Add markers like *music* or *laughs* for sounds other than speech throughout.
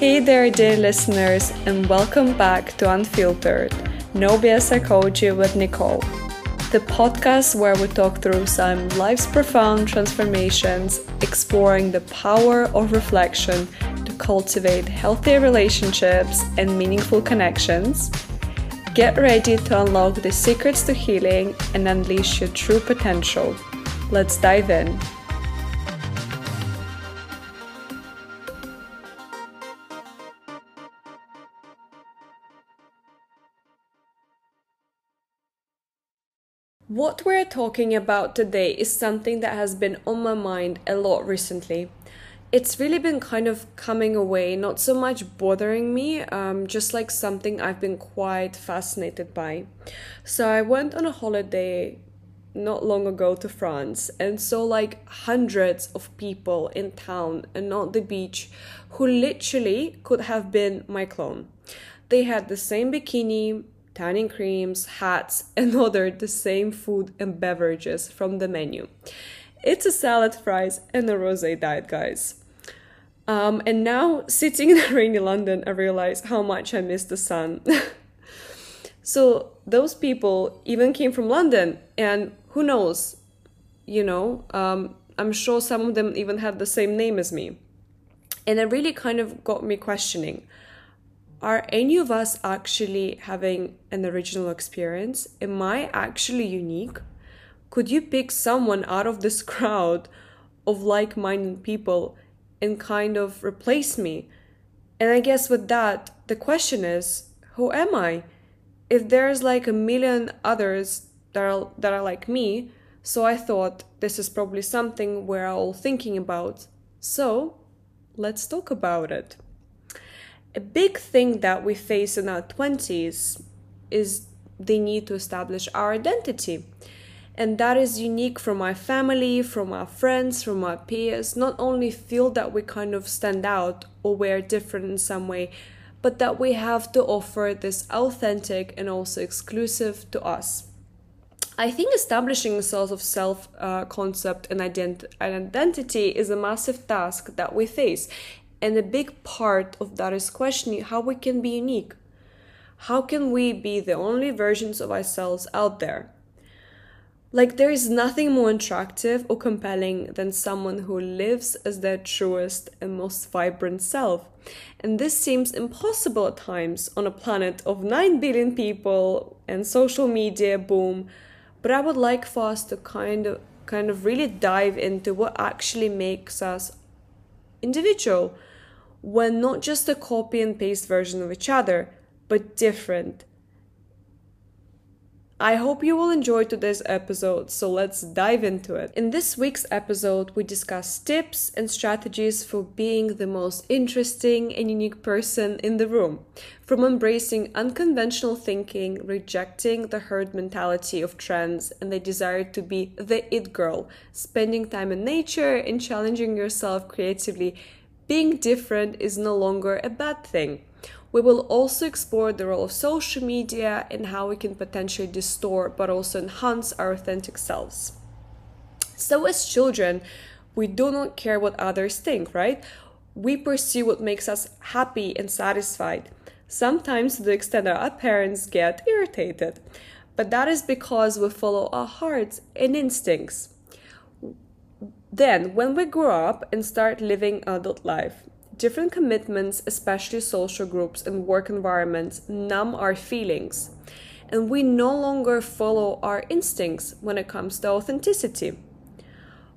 Hey there, dear listeners, and welcome back to Unfiltered No BS Psychology with Nicole, the podcast where we talk through some life's profound transformations, exploring the power of reflection to cultivate healthier relationships and meaningful connections. Get ready to unlock the secrets to healing and unleash your true potential. Let's dive in. What we're talking about today is something that has been on my mind a lot recently. It's really been kind of coming away, not so much bothering me, um, just like something I've been quite fascinated by. So I went on a holiday not long ago to France and saw like hundreds of people in town and not the beach who literally could have been my clone. They had the same bikini, tanning creams, hats, *laughs* and ordered the same food and beverages from the menu. It's a salad, fries, and a rosé diet, guys. Um, and now, sitting in *laughs* rainy London, I realize how much I miss the sun. *laughs* so, those people even came from London, and who knows, you know, um, I'm sure some of them even had the same name as me. And it really kind of got me questioning are any of us actually having an original experience? Am I actually unique? Could you pick someone out of this crowd of like minded people and kind of replace me? And I guess with that, the question is who am I? If there's like a million others that are, that are like me, so I thought this is probably something we're all thinking about. So let's talk about it a big thing that we face in our 20s is the need to establish our identity. And that is unique from our family, from our friends, from our peers. Not only feel that we kind of stand out or we're different in some way, but that we have to offer this authentic and also exclusive to us. I think establishing a sort of self uh, concept and ident- identity is a massive task that we face. And a big part of that is questioning how we can be unique. How can we be the only versions of ourselves out there? Like, there is nothing more attractive or compelling than someone who lives as their truest and most vibrant self. And this seems impossible at times on a planet of 9 billion people and social media boom. But I would like for us to kind of kind of really dive into what actually makes us individual when not just a copy and paste version of each other, but different. I hope you will enjoy today's episode, so let's dive into it. In this week's episode, we discuss tips and strategies for being the most interesting and unique person in the room, from embracing unconventional thinking, rejecting the herd mentality of trends and the desire to be the it girl, spending time in nature, and challenging yourself creatively being different is no longer a bad thing. We will also explore the role of social media and how we can potentially distort but also enhance our authentic selves. So, as children, we do not care what others think, right? We pursue what makes us happy and satisfied, sometimes to the extent that our parents get irritated. But that is because we follow our hearts and instincts. Then, when we grow up and start living adult life, different commitments, especially social groups and work environments, numb our feelings. And we no longer follow our instincts when it comes to authenticity.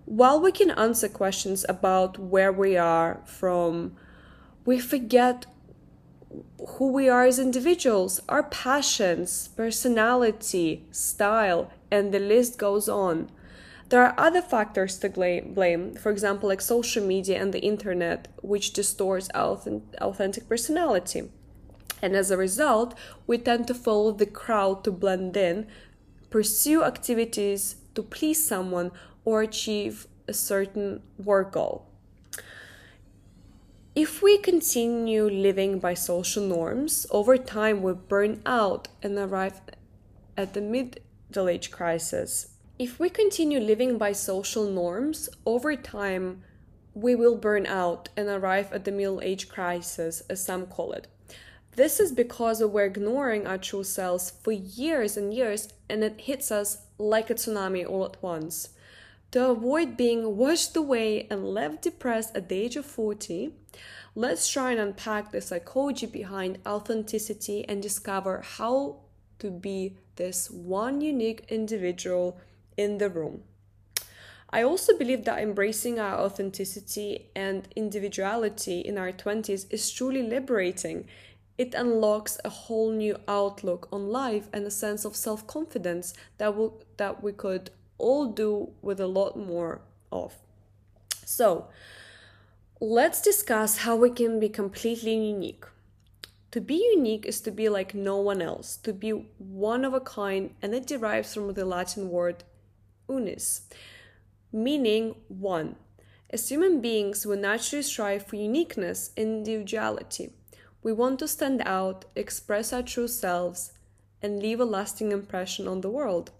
While we can answer questions about where we are from, we forget who we are as individuals, our passions, personality, style, and the list goes on. There are other factors to blame, for example, like social media and the internet, which distorts authentic personality. And as a result, we tend to follow the crowd to blend in, pursue activities to please someone, or achieve a certain work goal. If we continue living by social norms, over time we burn out and arrive at the middle age crisis if we continue living by social norms, over time, we will burn out and arrive at the middle age crisis, as some call it. This is because we're ignoring our true selves for years and years, and it hits us like a tsunami all at once. To avoid being washed away and left depressed at the age of 40, let's try and unpack the psychology behind authenticity and discover how to be this one unique individual in the room. I also believe that embracing our authenticity and individuality in our 20s is truly liberating. It unlocks a whole new outlook on life and a sense of self confidence that, we that we could all do with a lot more of. So, let's discuss how we can be completely unique. To be unique is to be like no one else, to be one of a kind, and it derives from the Latin word unis, meaning one. As human beings, we naturally strive for uniqueness and individuality. We want to stand out, express our true selves, and leave a lasting impression on the world.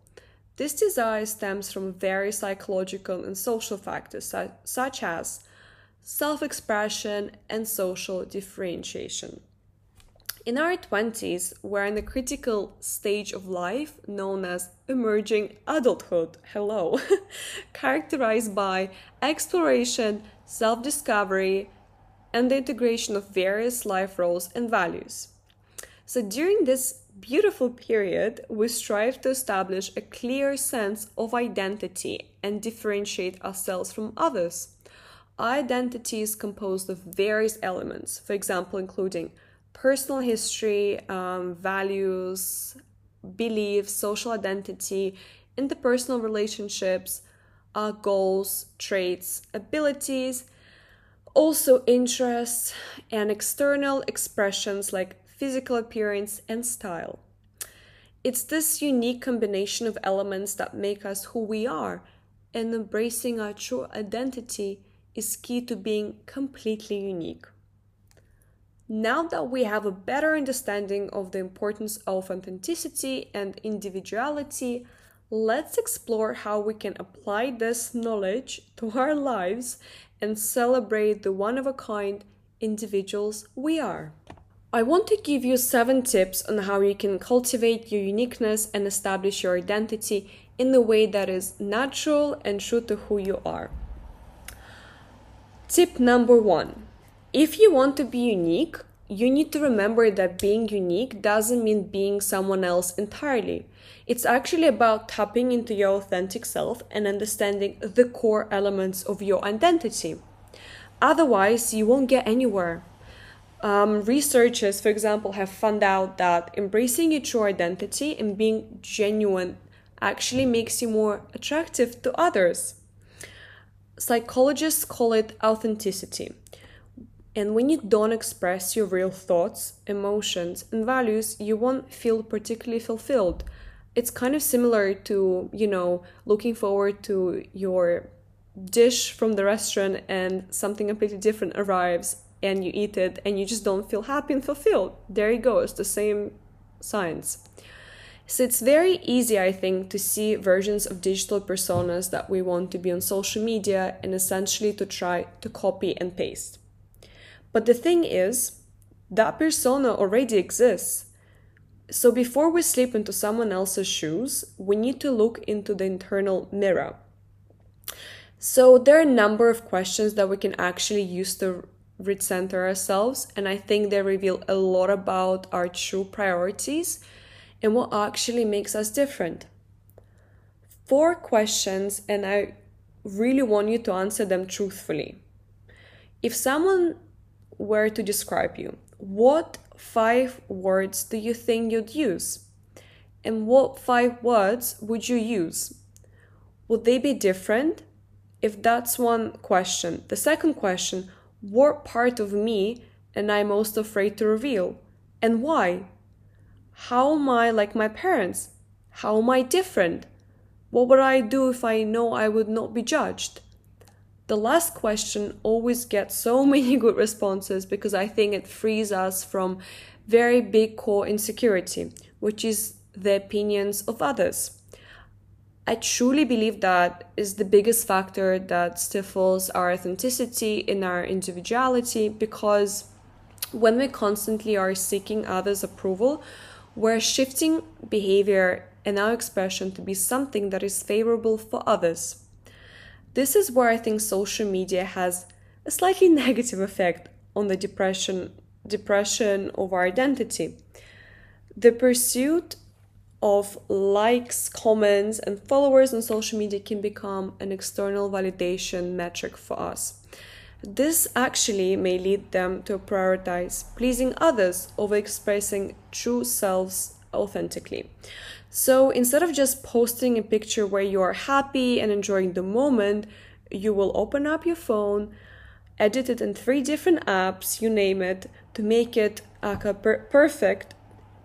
This desire stems from various psychological and social factors, such as self expression and social differentiation. In our 20s, we're in a critical stage of life known as emerging adulthood. Hello. *laughs* Characterized by exploration, self discovery, and the integration of various life roles and values. So, during this beautiful period, we strive to establish a clear sense of identity and differentiate ourselves from others. Identity is composed of various elements, for example, including personal history, um, values, beliefs, social identity, interpersonal relationships, uh, goals, traits, abilities, also interests, and external expressions like physical appearance and style. It's this unique combination of elements that make us who we are, and embracing our true identity is key to being completely unique. Now that we have a better understanding of the importance of authenticity and individuality, let's explore how we can apply this knowledge to our lives and celebrate the one of a kind individuals we are. I want to give you seven tips on how you can cultivate your uniqueness and establish your identity in the way that is natural and true to who you are. Tip number one if you want to be unique, you need to remember that being unique doesn't mean being someone else entirely. It's actually about tapping into your authentic self and understanding the core elements of your identity. Otherwise, you won't get anywhere. Um, researchers, for example, have found out that embracing your true identity and being genuine actually makes you more attractive to others. Psychologists call it authenticity. And when you don't express your real thoughts, emotions, and values, you won't feel particularly fulfilled. It's kind of similar to, you know, looking forward to your dish from the restaurant and something completely different arrives and you eat it and you just don't feel happy and fulfilled. There you go, it's the same science. So it's very easy, I think, to see versions of digital personas that we want to be on social media and essentially to try to copy and paste. But the thing is, that persona already exists. So before we slip into someone else's shoes, we need to look into the internal mirror. So there are a number of questions that we can actually use to recenter ourselves, and I think they reveal a lot about our true priorities and what actually makes us different. Four questions, and I really want you to answer them truthfully. If someone were to describe you, what five words do you think you'd use? And what five words would you use? Would they be different? If that's one question. The second question, what part of me am I most afraid to reveal? And why? How am I like my parents? How am I different? What would I do if I know I would not be judged? The last question always gets so *laughs* many good responses because I think it frees us from very big core insecurity, which is the opinions of others. I truly believe that is the biggest factor that stifles our authenticity in our individuality because when we constantly are seeking others' approval, we're shifting behavior and our expression to be something that is favorable for others. This is where I think social media has a slightly *laughs* negative effect on the depression depression of our identity. The pursuit of likes, comments, and followers on social media can become an external validation metric for us. This actually may lead them to prioritize pleasing others over expressing true selves authentically. So instead of just posting a picture where you are happy and enjoying the moment, you will open up your phone, edit it in three different apps, you name it, to make it uh, perfect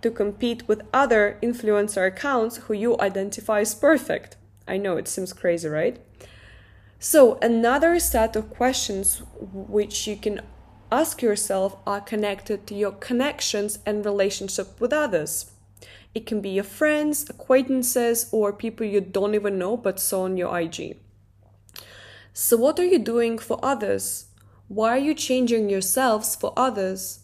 to compete with other influencer accounts who you identify as perfect. I know it seems crazy, right? So, another set of questions which you can ask yourself are connected to your connections and relationship with others. It can be your friends, acquaintances, or people you don't even know but saw on your IG. So, what are you doing for others? Why are you changing yourselves for others?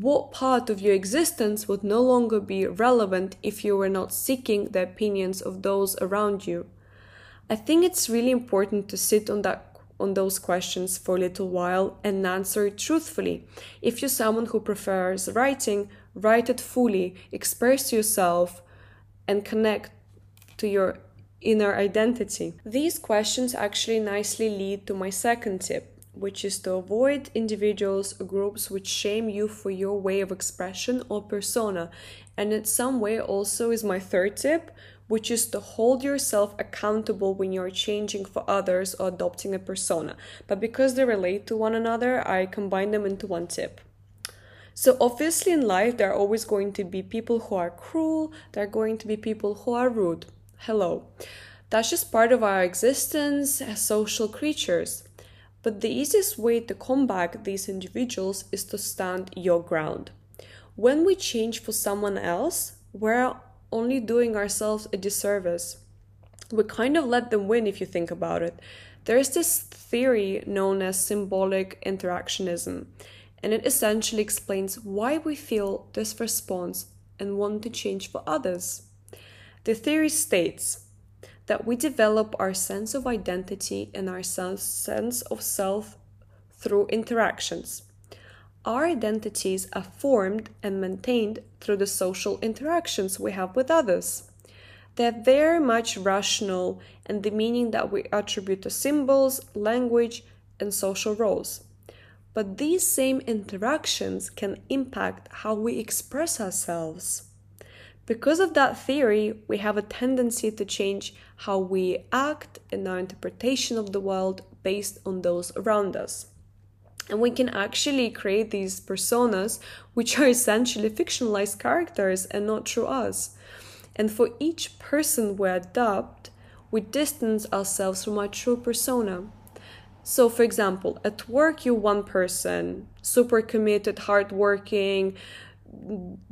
what part of your existence would no longer be relevant if you were not seeking the opinions of those around you? I think it's really important to sit on that on those questions for a little while and answer it truthfully. If you're someone who prefers writing, write it fully, express yourself and connect to your inner identity. These questions actually nicely lead to my second tip which is to avoid individuals or groups which shame you for your way of expression or persona. And in some way, also, is my third tip, which is to hold yourself accountable when you're changing for others or adopting a persona. But because they relate to one another, I combine them into one tip. So, obviously, in life, there are always going to be people who are cruel, there are going to be people who are rude. Hello. That's just part of our existence as social creatures. But the easiest way to combat these individuals is to stand your ground. When we change for someone else, we're only doing ourselves a disservice. We kind of let them win if you think about it. There's this theory known as symbolic interactionism, and it essentially explains why we feel this response and want to change for others. The theory states that we develop our sense of identity and our sense of self through interactions. Our identities are formed and maintained through the social interactions we have with others. They're very much rational in the meaning that we attribute to symbols, language, and social roles. But these same interactions can impact how we express ourselves. Because of that theory, we have a tendency to change how we act and our interpretation of the world based on those around us. And we can actually create these personas, which are essentially fictionalized characters and not true us. And for each person we adopt, we distance ourselves from our true persona. So, for example, at work, you're one person, super committed, hardworking,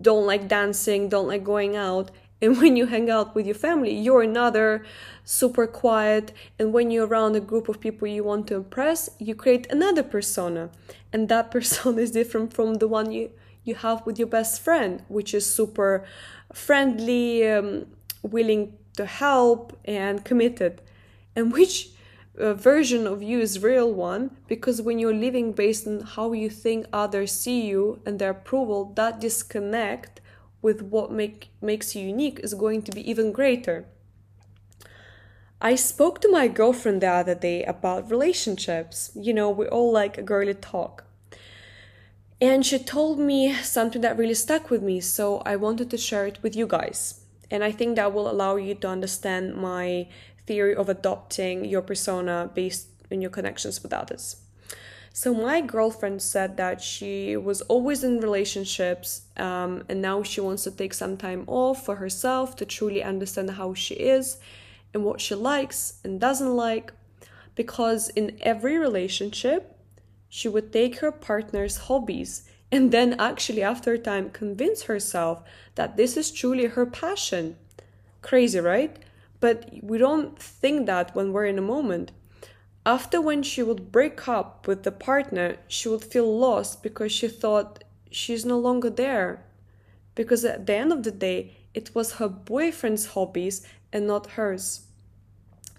don't like dancing, don't like going out. And *laughs* when you hang out with your family, you're another super quiet. And when you're around a group of people you want to impress, you create another persona. And that *laughs* persona is different from the one you, you have with your best friend, which is super friendly, um, willing to help, and committed. And which uh, version of you is real one because when you're living based on how you think others see you and their approval that disconnect with what make, makes you unique is going to be even greater. I spoke to my girlfriend the other day about relationships. You know we all like a girly talk. And she told me something that really stuck with me so i wanted to share it with you guys. And i think that will allow you to understand my theory of adopting your persona based on your connections with others. So my girlfriend said that she was always in relationships, um, and now she wants to take some time off for herself to truly understand how she is and what she likes and doesn't like. Because in every relationship, she would take her partner's hobbies and then actually after a time convince herself that this is truly her passion. Crazy, right? But we don't think that when we're in a moment. After when she would break up with the partner, she would feel lost because she thought she's no longer there. Because at the end of the day, it was her boyfriend's hobbies and not hers.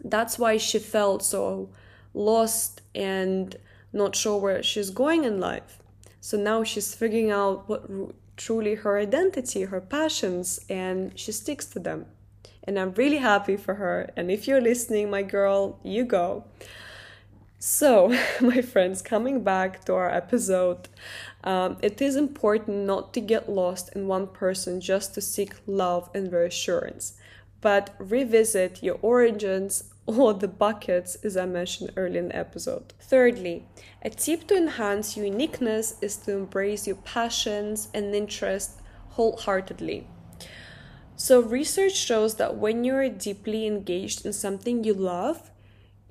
That's why she felt so lost and not sure where she's going in life. So now she's figuring out what truly her identity, her passions, and she sticks to them. And I'm really happy for her. And if you're listening, my girl, you go. So, *laughs* my friends, coming back to our episode, um, it is important not to get lost in one person just to seek love and reassurance, but revisit your origins *laughs* or the buckets, as I mentioned earlier in the episode. Thirdly, a tip to enhance uniqueness is to embrace your passions and interests wholeheartedly. So, research shows that when you're deeply engaged in something you love,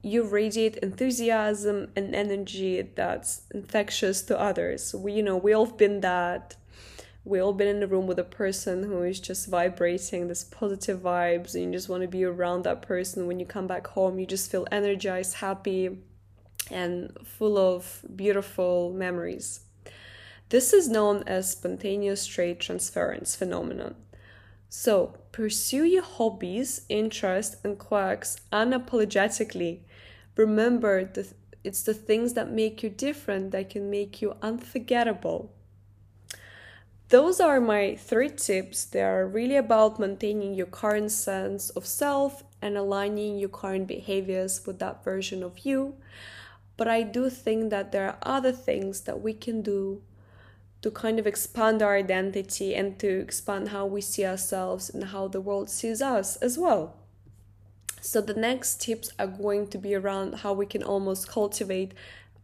you radiate enthusiasm and energy that's infectious to others. We, you know, we all been that. We all been in a room with a person who is just vibrating this positive vibes, and you just want to be around that person. When you come back home, you just feel energized, happy, and full of beautiful memories. This is known as spontaneous trait transference phenomenon. So, pursue your hobbies, interests, and quirks unapologetically remember that it's the things that make you different that can make you unforgettable. Those are my three tips. They are really about maintaining your current sense of self and aligning your current behaviors with that version of you. But I do think that there are other things that we can do to kind of expand our identity and to expand how we see ourselves and how the world sees us as well. So the next tips are going to be around how we can almost cultivate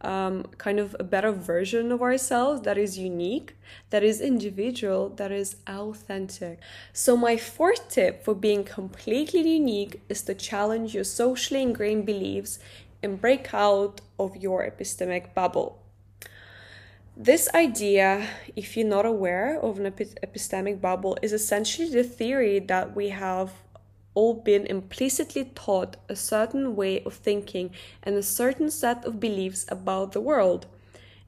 um, kind of a better version of ourselves that is unique, that is individual, that is authentic. So, my fourth tip for being completely unique is to challenge your socially ingrained beliefs and break out of your epistemic bubble. This idea, if you're not aware of an epistemic bubble, is essentially the theory that we have all been implicitly taught a certain way of thinking and a certain set of beliefs about the world.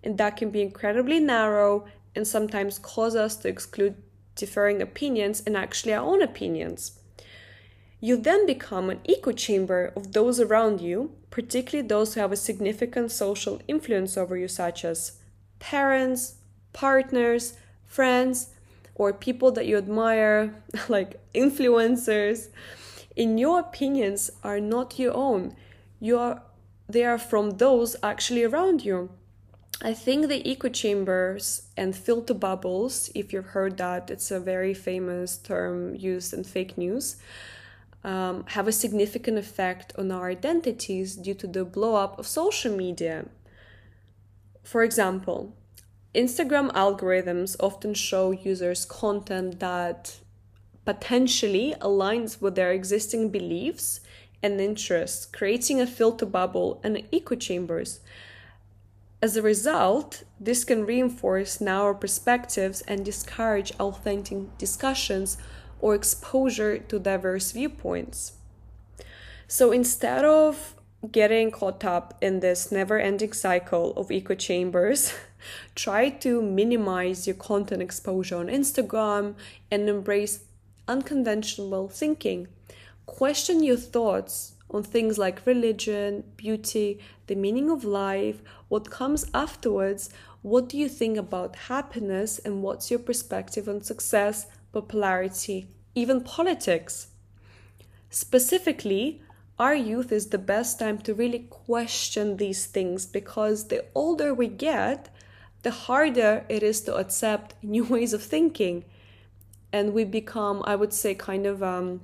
And that can be incredibly narrow and sometimes cause us to exclude differing opinions and actually our own opinions. You then become an echo chamber of those around you, particularly those who have a significant social influence over you, such as parents, partners, friends, or people that you admire, *laughs* like influencers, in your opinions are not your own. You are they are from those actually around you. I think the echo chambers and filter bubbles, if you've heard that, it's a very famous term used in fake news, um, have a significant effect on our identities due to the blow up of social media. For example, Instagram algorithms often show users content that potentially aligns with their existing beliefs and interests, creating a filter bubble and echo chambers. As a result, this can reinforce narrow perspectives and discourage authentic discussions or exposure to diverse viewpoints. So instead of getting caught up in this never ending cycle of echo chambers, *laughs* try to minimize your content exposure on Instagram and embrace unconventional thinking. Question your thoughts on things like religion, beauty, the meaning of life, what comes afterwards, what do you think about happiness, and what's your perspective on success, popularity, even politics. Specifically, our youth is the best time to really question these things because the older we get, the harder it is to accept *laughs* new ways of thinking. And we become, I would say, kind of um,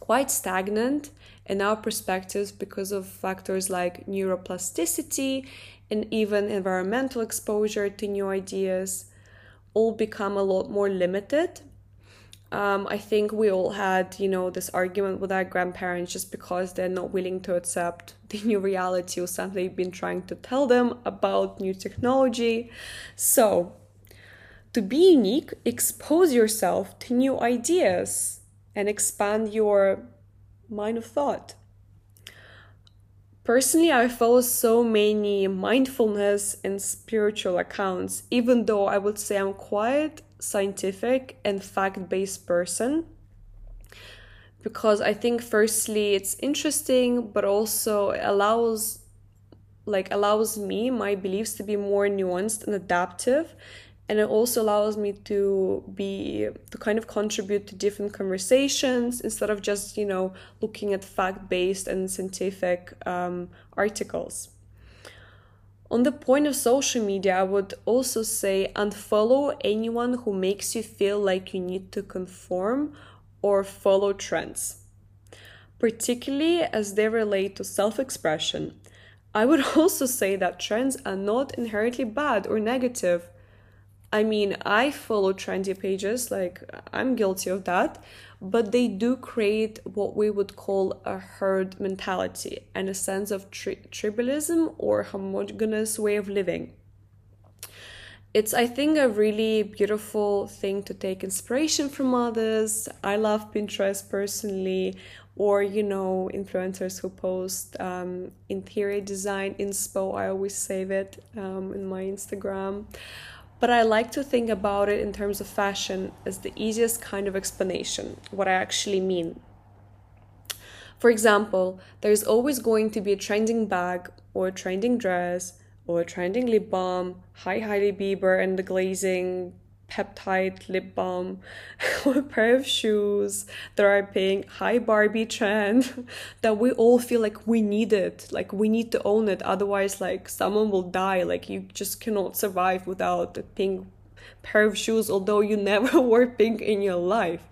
quite stagnant in our perspectives because of factors like neuroplasticity and even environmental exposure to new ideas all become a lot more limited um, I think we all had, you know, this argument with our grandparents just because they're not willing to accept *laughs* the new reality or something they've been trying to tell them about new technology. So, to be unique, expose yourself to new ideas and expand your mind of thought. Personally, I follow so many mindfulness and spiritual accounts, even though I would say I'm quite scientific and fact based person. Because I think, firstly, it's interesting, but also allows like allows me my beliefs to be more nuanced and adaptive and it also allows me to be to kind of contribute to different conversations instead of just you know looking at fact-based and scientific um, articles on the point of social media i would also say unfollow anyone who makes you feel like you need to conform or follow trends. Particularly as they relate to self-expression. I would *laughs* also say that trends are not inherently bad or negative. I mean, I follow trendy pages, like I'm guilty of that, but they do create what we would call a herd mentality and a sense of tri- tribalism or homogenous way of living. It's, I think, a really beautiful thing to take inspiration from others. I love Pinterest personally, or you know, influencers who post um, interior design inspo. I always save it um, in my Instagram but I like to think about it in terms of fashion as the easiest kind of explanation, what I actually mean. For example, there's always going to be a trending bag or a trending dress or a trending lip balm, Hi Hailey Bieber and the glazing peptide lip balm *laughs* a pair of shoes that are paying high Barbie trend *laughs* that we all feel like we need it, like we need to own it. Otherwise, like someone will die. Like you just cannot survive without a pink pair of shoes, although you *laughs* never wore pink in your life.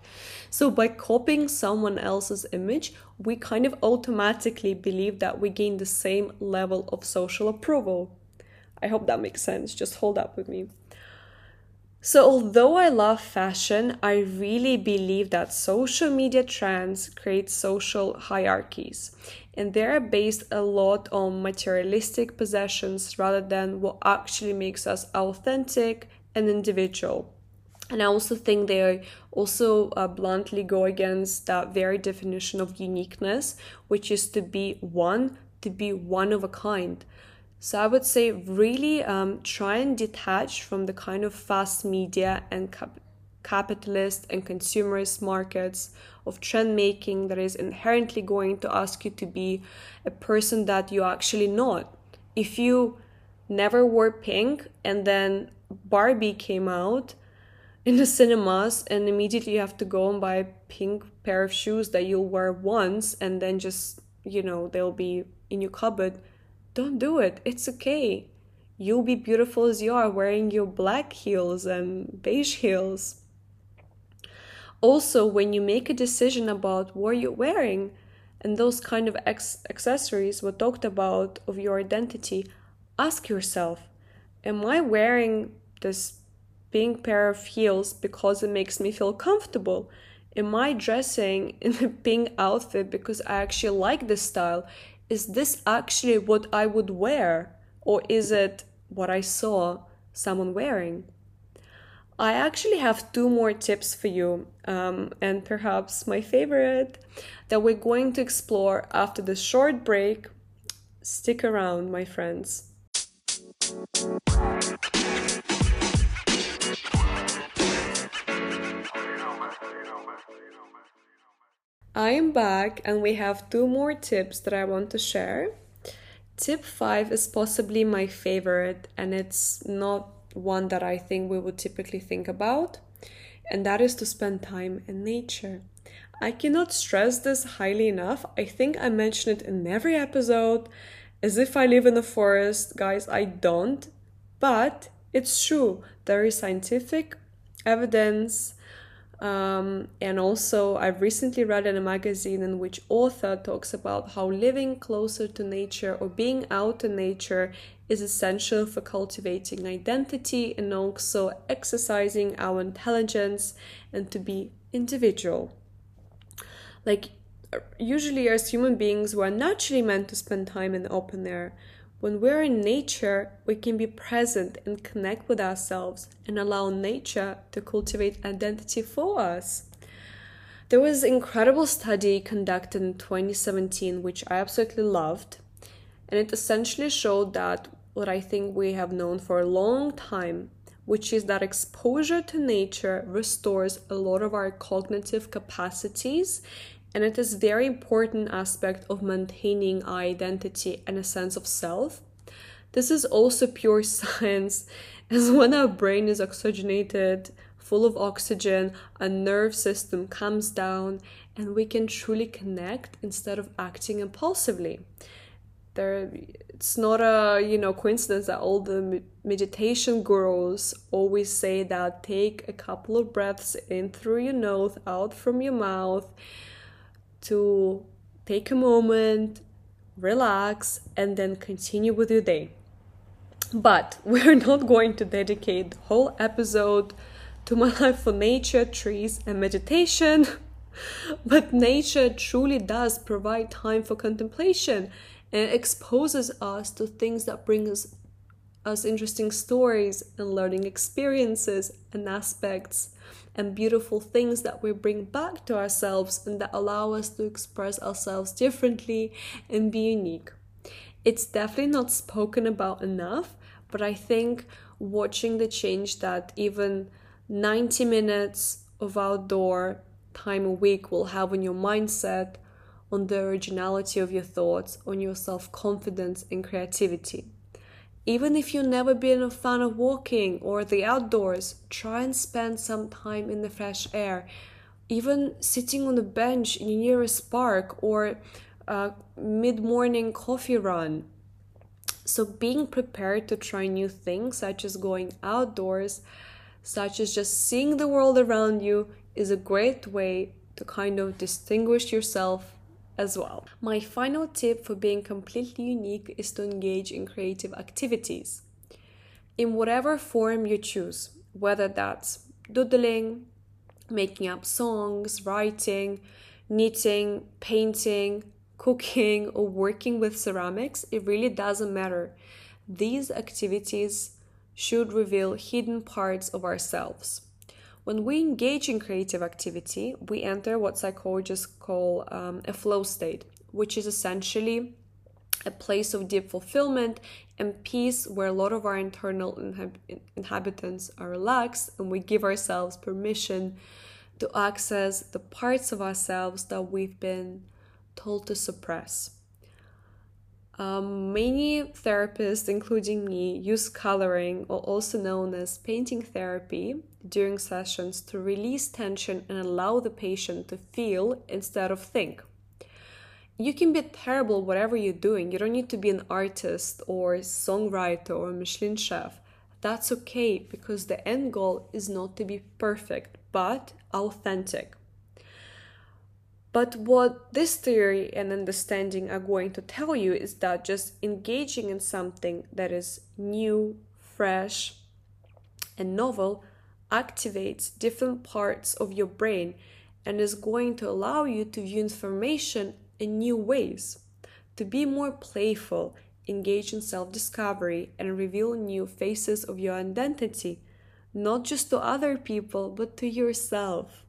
So by copying someone else's image, we kind of automatically believe that we gain the same level of social approval. I hope that makes sense. Just hold up with me. So, although I love fashion, I really believe that social media trends create social hierarchies, and they're based a lot on materialistic possessions rather than what actually makes us authentic and individual. And I also think they also uh, bluntly go against that very definition of uniqueness, which is to be one, to be one of a kind. So I would say really um, try and detach from the kind of fast media and cap- capitalist and consumerist markets of trend making that is inherently going to ask you to be a person that you actually not. If you never wore pink and then Barbie came out in the cinemas and immediately you have to go and buy a pink pair of shoes that you'll wear once and then just you know they'll be in your cupboard don't do it. It's okay. You'll be beautiful as you are wearing your black heels and beige heels. Also, when you make a decision about what you're wearing and those kind of ex- accessories were talked about of your identity, ask yourself Am I wearing this pink pair of heels because it makes me feel comfortable? Am I dressing in a pink outfit because I actually like this style? Is this actually what I would wear? Or is it what I saw someone wearing? I actually have two more tips for you, um, and perhaps my favorite that we're going to explore after this short break. Stick around, my friends. I am back and we have two more tips that I want to share. Tip 5 is possibly my favorite and it's not one that I think we would typically think about, and that is to spend time in nature. I cannot stress this highly enough. I think I mention it in every episode as if I live in the forest. Guys, I don't, but it's true. There is scientific evidence um, and also, I've recently read in a magazine in which author talks about how living closer to nature or being out in nature is essential for cultivating identity and also exercising our intelligence and to be individual. Like, usually, as human beings, we're naturally meant to spend time in the open air. When we're in nature, we can be present and connect with ourselves and allow nature to cultivate identity for us. There was an incredible study conducted in 2017, which I absolutely loved, and it essentially showed that what I think we have known for a long time, which is that exposure to nature restores a lot of our cognitive capacities and it is very important aspect of maintaining our identity and a sense of self. This is also pure *laughs* science as when our brain is oxygenated, full of oxygen, a nerve system comes down and we can truly connect instead of acting impulsively there it's not a you know coincidence that all the meditation gurus always say that take a couple of breaths in through your nose out from your mouth to take a moment relax and then continue with your day. But *laughs* we're not going to dedicate the whole episode to my *laughs* life for nature trees and meditation. *laughs* But nature truly does provide time for contemplation and exposes us to things that bring us us interesting stories and learning experiences and aspects and beautiful things that we bring back to ourselves and that allow us to express ourselves differently and be unique. It's definitely not spoken about enough, but I think watching the change that even 90 minutes of outdoor time a week will have on your mindset on the originality of your thoughts, on your self confidence and creativity. Even if you've never been a fan of walking or the outdoors, try and spend some time in the fresh air. Even sitting on a bench your nearest park or a mid morning coffee run. So, being prepared to try new things, such as going outdoors, such as just seeing the world around you, is a great way to kind of distinguish yourself as well. My final tip for being completely unique is to engage in creative activities in whatever form you choose, whether that's doodling, making up songs, writing, knitting, painting, cooking, or working with ceramics, it really doesn't matter. These activities should reveal hidden parts of ourselves. When we engage in creative activity, we enter what psychologists call um, a flow state, which is essentially a place of deep fulfillment and peace where a lot of our internal inhab- inhabitants are relaxed and we give ourselves permission to access the parts of ourselves that we've been told to suppress. Um, many therapists, including me, use coloring, or also known as painting therapy, during sessions to release tension and allow the patient to feel instead of think. You can be terrible whatever you're doing. You don't need to be an artist or songwriter or Michelin chef. That's okay because the end goal is not to be perfect, but authentic. But what this theory and understanding are going to tell you is that just engaging in something that is new, fresh, and novel activates different parts of your brain and is going to allow you to view information in new ways, to be more playful, engage in self discovery, and reveal new faces of your identity, not just to other people, but to yourself.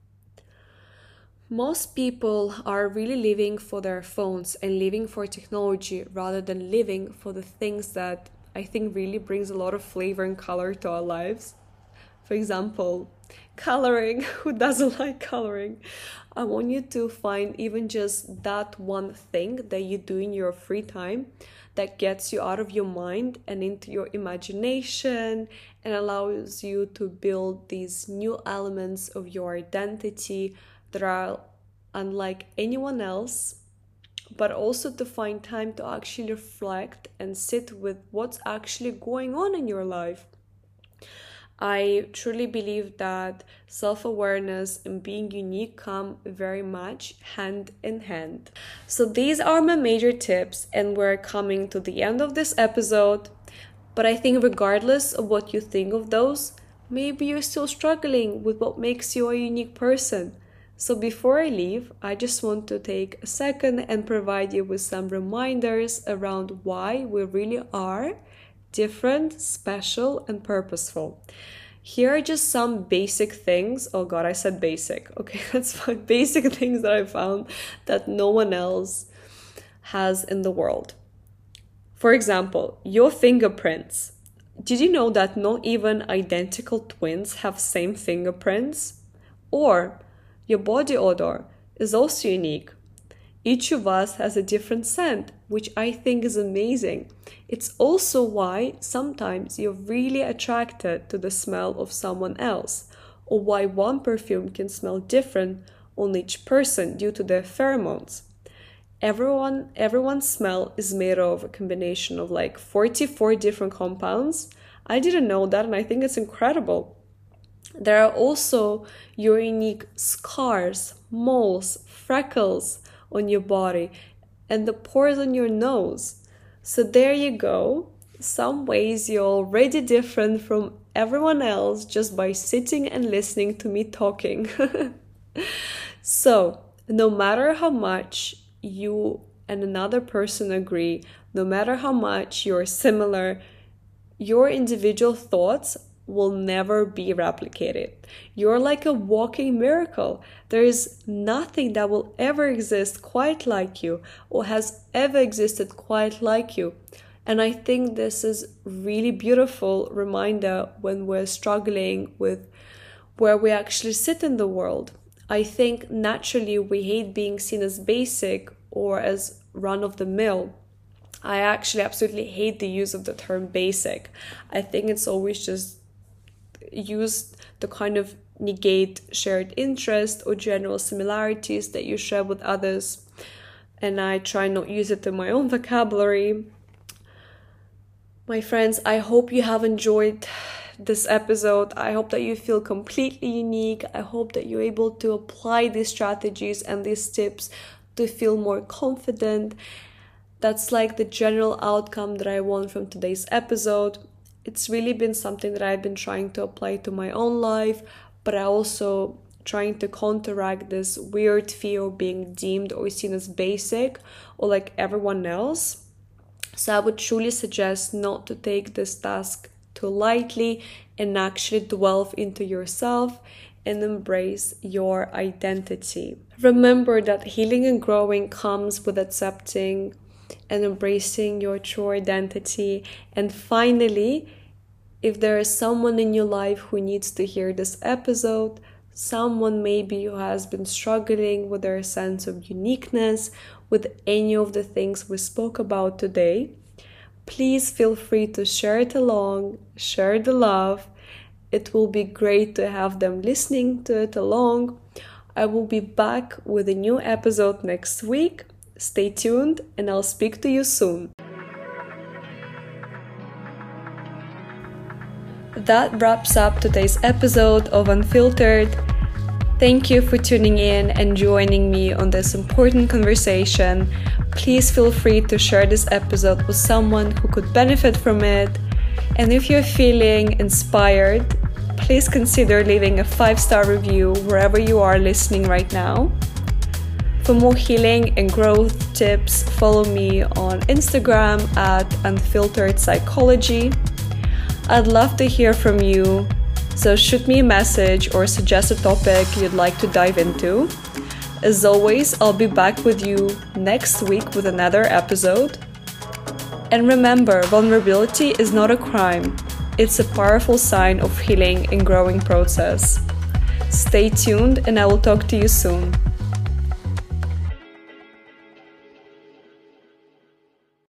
Most people are really living for their phones and living for technology rather than living for the things that I think really brings a lot of flavor and color to our lives. For example, coloring. *laughs* Who doesn't like coloring? I want you to find even just that one thing that you do in your free time that gets you out of your mind and into your imagination and allows you to build these new elements of your identity that are unlike anyone else, but also to find time to actually reflect and sit with what's actually going on in your life. I truly believe that self awareness and being unique come very much hand in hand. So, these are my major tips, and we're coming to the end of this episode. But I think, regardless of what you think of those, maybe you're still struggling with what makes you a unique person. So, before I leave, I just want to take a second and provide you with some reminders around why we really are different, special, and purposeful. Here are just some basic things. Oh god, I said basic. *laughs* Okay, that's fine. Basic things that I found that no one else has in the world. For example, your fingerprints. Did you know that not even identical twins have same fingerprints? Or your body odor is also unique. Each of us has a different scent, which I think is amazing. It's also why sometimes you're really attracted to the smell of someone else, or why one perfume can smell different on each person due to their pheromones. Everyone everyone's smell is made of a combination of like 44 different compounds. I didn't know that and I think it's incredible. There are also your unique scars, moles, freckles, on your body and the pores on your nose. So there you go. Some ways you're already different from everyone else just by sitting and listening to me talking. *laughs* so, no matter how much you and another person agree, no matter how much you're similar, your individual thoughts will never be replicated. You're like a walking miracle. There is nothing that will ever exist quite like you or has ever existed quite like you. And I think this is really beautiful reminder when we're struggling with where we actually sit in the world. I think naturally we hate being seen as basic or as run of the mill. I actually absolutely hate the use of the term basic. I think it's always just used to kind of negate shared interest or general similarities that you share with others. And I try not use it in my own vocabulary. My friends, I hope you have enjoyed this episode. I hope that you feel completely unique. I hope that you're able to apply these strategies and these tips to feel more confident. That's like the general outcome that I want from today's episode it's really been something that I've been trying to apply to my own life, but I also trying to counteract this weird fear of being deemed or seen as basic or like everyone else. So I would truly suggest not to take this task too lightly and actually delve into yourself and embrace your identity. Remember that healing and growing comes with accepting and embracing your true identity. And finally, if there is someone in your life who needs to hear this episode, someone maybe who has been struggling with their sense of uniqueness, with any of the things we spoke about today, please feel free to share it along, share the love. It will be great to have them listening to it along. I will be back with a new episode next week. Stay tuned, and I'll speak to you soon. That wraps up today's episode of Unfiltered. Thank you for tuning in and joining me on this important conversation. Please feel free to share this episode with someone who could benefit from it. And if you're feeling inspired, please consider leaving a five star review wherever you are listening right now. For more healing and growth tips, follow me on Instagram at Unfiltered Psychology. I'd love to hear from you, so shoot me a message or suggest a topic you'd like to dive into. As always, I'll be back with you next week with another episode. And remember, vulnerability is not a crime, it's a powerful sign of healing and growing process. Stay tuned, and I will talk to you soon.